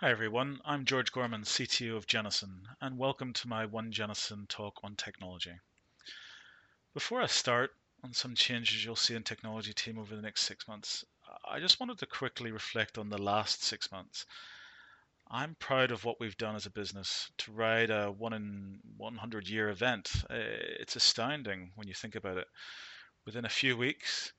Hi everyone, I'm George Gorman, CTO of Janison, and welcome to my One Janison talk on technology. Before I start on some changes you'll see in technology team over the next six months, I just wanted to quickly reflect on the last six months. I'm proud of what we've done as a business to ride a one in 100 year event. Eh, it's astounding when you think about it. Within a few weeks,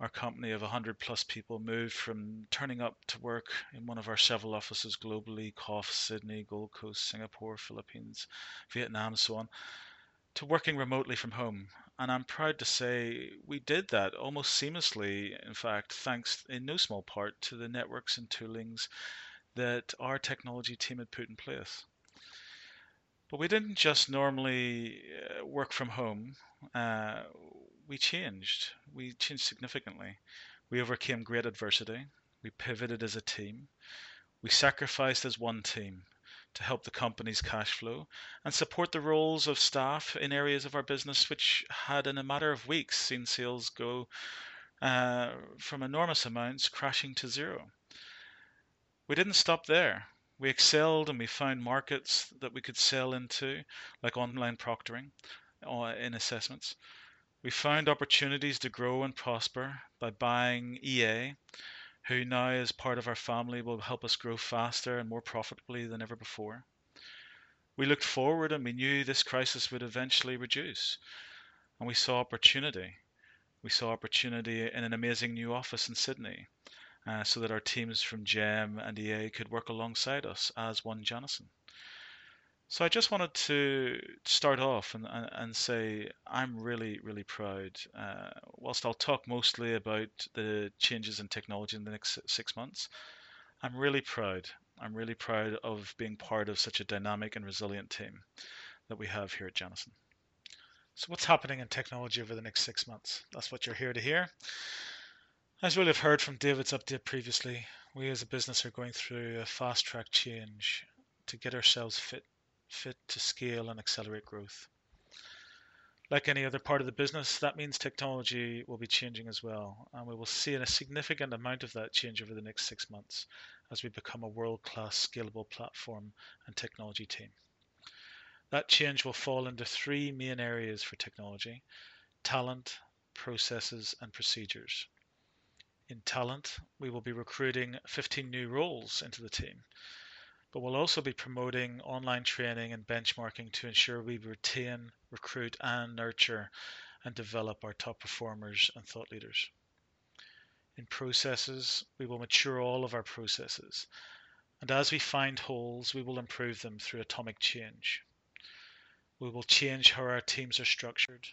our company of 100 plus people moved from turning up to work in one of our several offices globally, COF, Sydney, Gold Coast, Singapore, Philippines, Vietnam, and so on, to working remotely from home. And I'm proud to say we did that almost seamlessly, in fact, thanks in no small part to the networks and toolings that our technology team had put in place. But we didn't just normally uh, work from home. Uh, we changed. We changed significantly. We overcame great adversity. We pivoted as a team. We sacrificed as one team to help the company's cash flow and support the roles of staff in areas of our business which had, in a matter of weeks, seen sales go uh, from enormous amounts crashing to zero. We didn't stop there. We excelled and we found markets that we could sell into, like online proctoring uh, in assessments. We found opportunities to grow and prosper by buying EA, who now, as part of our family, will help us grow faster and more profitably than ever before. We looked forward and we knew this crisis would eventually reduce. And we saw opportunity. We saw opportunity in an amazing new office in Sydney uh, so that our teams from GEM and EA could work alongside us as one Janison. So I just wanted to start off and, and, and say I'm really, really proud. Uh, whilst I'll talk mostly about the changes in technology in the next six months, I'm really proud. I'm really proud of being part of such a dynamic and resilient team that we have here at Janison. So what's happening in technology over the next six months? That's what you're here to hear. As we'll have heard from David's update previously, we as a business are going through a fast track change to get ourselves fit fit to scale and accelerate growth. Like any other part of the business, that means technology will be changing as well, and we will see a significant amount of that change over the next six months as we become a world class scalable platform and technology team. That change will fall into three main areas for technology talent, processes, and procedures. In talent, we will be recruiting 15 new roles into the team, but we'll also be promoting online training and benchmarking to ensure we retain, recruit, and nurture and develop our top performers and thought leaders. In processes, we will mature all of our processes, and as we find holes, we will improve them through atomic change. We will change how our teams are structured,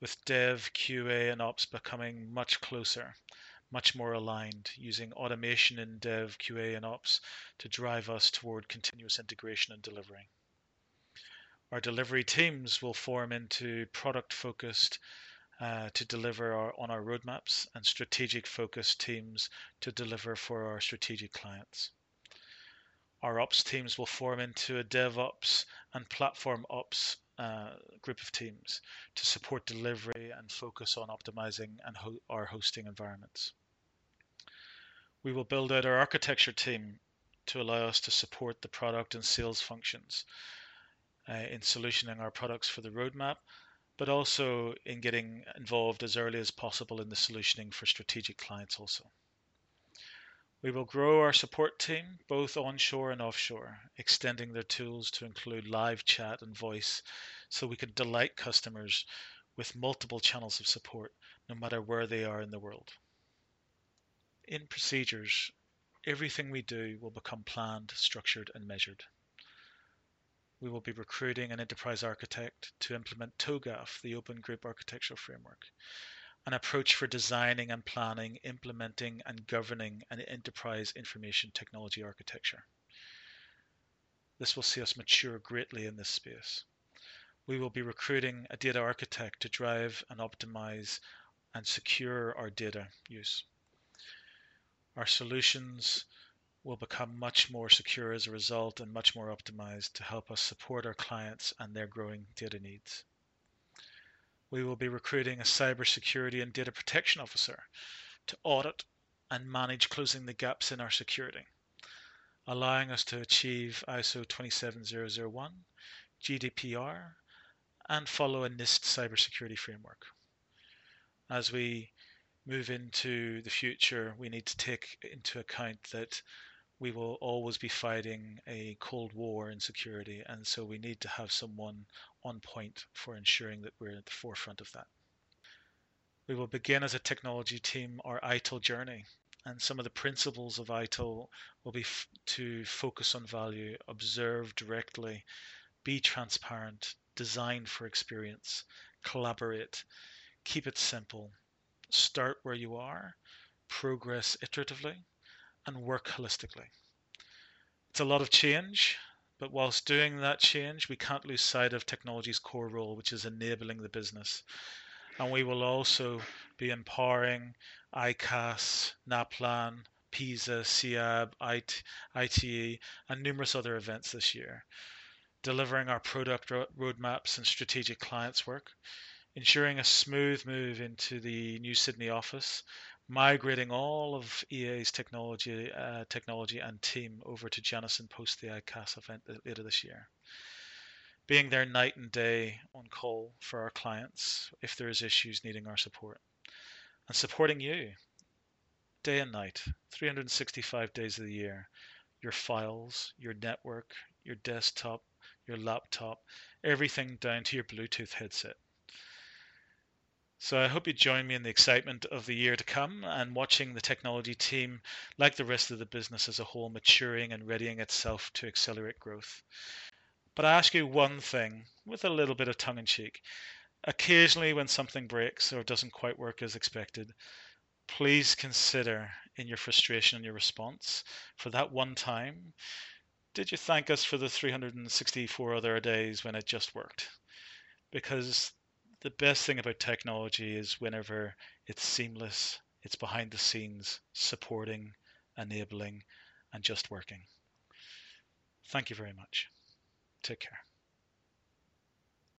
with dev, QA, and ops becoming much closer much more aligned using automation in dev, QA, and ops to drive us toward continuous integration and delivery. Our delivery teams will form into product focused uh, to deliver our, on our roadmaps and strategic focused teams to deliver for our strategic clients. Our ops teams will form into a DevOps and platform ops uh, group of teams to support delivery and focus on optimizing and ho- our hosting environments. We will build out our architecture team to allow us to support the product and sales functions uh, in solutioning our products for the roadmap, but also in getting involved as early as possible in the solutioning for strategic clients also. We will grow our support team both onshore and offshore, extending their tools to include live chat and voice so we can delight customers with multiple channels of support no matter where they are in the world. In procedures, everything we do will become planned, structured, and measured. We will be recruiting an enterprise architect to implement TOGAF, the Open Group Architectural Framework, an approach for designing and planning, implementing, and governing an enterprise information technology architecture. This will see us mature greatly in this space. We will be recruiting a data architect to drive and optimize and secure our data use. Our solutions will become much more secure as a result and much more optimized to help us support our clients and their growing data needs. We will be recruiting a cybersecurity and data protection officer to audit and manage closing the gaps in our security. allowing us to achieve ISO 27001, GDPR, and follow a NIST cybersecurity framework. As we move into the future, we need to take into account that we will always be fighting a cold war in security, and so we need to have someone on point for ensuring that we're at the forefront of that. We will begin as a technology team our ITIL journey, and some of the principles of ITIL will be f- to focus on value, observe directly, be transparent, design for experience, collaborate, keep it simple, start where you are, progress iteratively, and work holistically. It's a lot of change, but whilst doing that change, we can't lose sight of technology's core role, which is enabling the business. And we will also be empowering ICAS, NAPLAN, PISA, CIAB, IT, ITE, and numerous other events this year, delivering our product roadmaps and strategic clients work, ensuring a smooth move into the new Sydney office, migrating all of EA's technology, uh, technology and team over to Janison post the ICAS event later this year. Being there night and day on call for our clients if there is issues needing our support, and supporting you day and night, 365 days of the year. Your files, your network, your desktop, your laptop, everything down to your Bluetooth headset. So I hope you join me in the excitement of the year to come and watching the technology team, like the rest of the business as a whole, maturing and readying itself to accelerate growth. But I ask you one thing with a little bit of tongue in cheek. Occasionally, when something breaks or doesn't quite work as expected, please consider in your frustration and your response for that one time did you thank us for the 364 other days when it just worked? Because the best thing about technology is whenever it's seamless, it's behind the scenes, supporting, enabling, and just working. Thank you very much. Take care.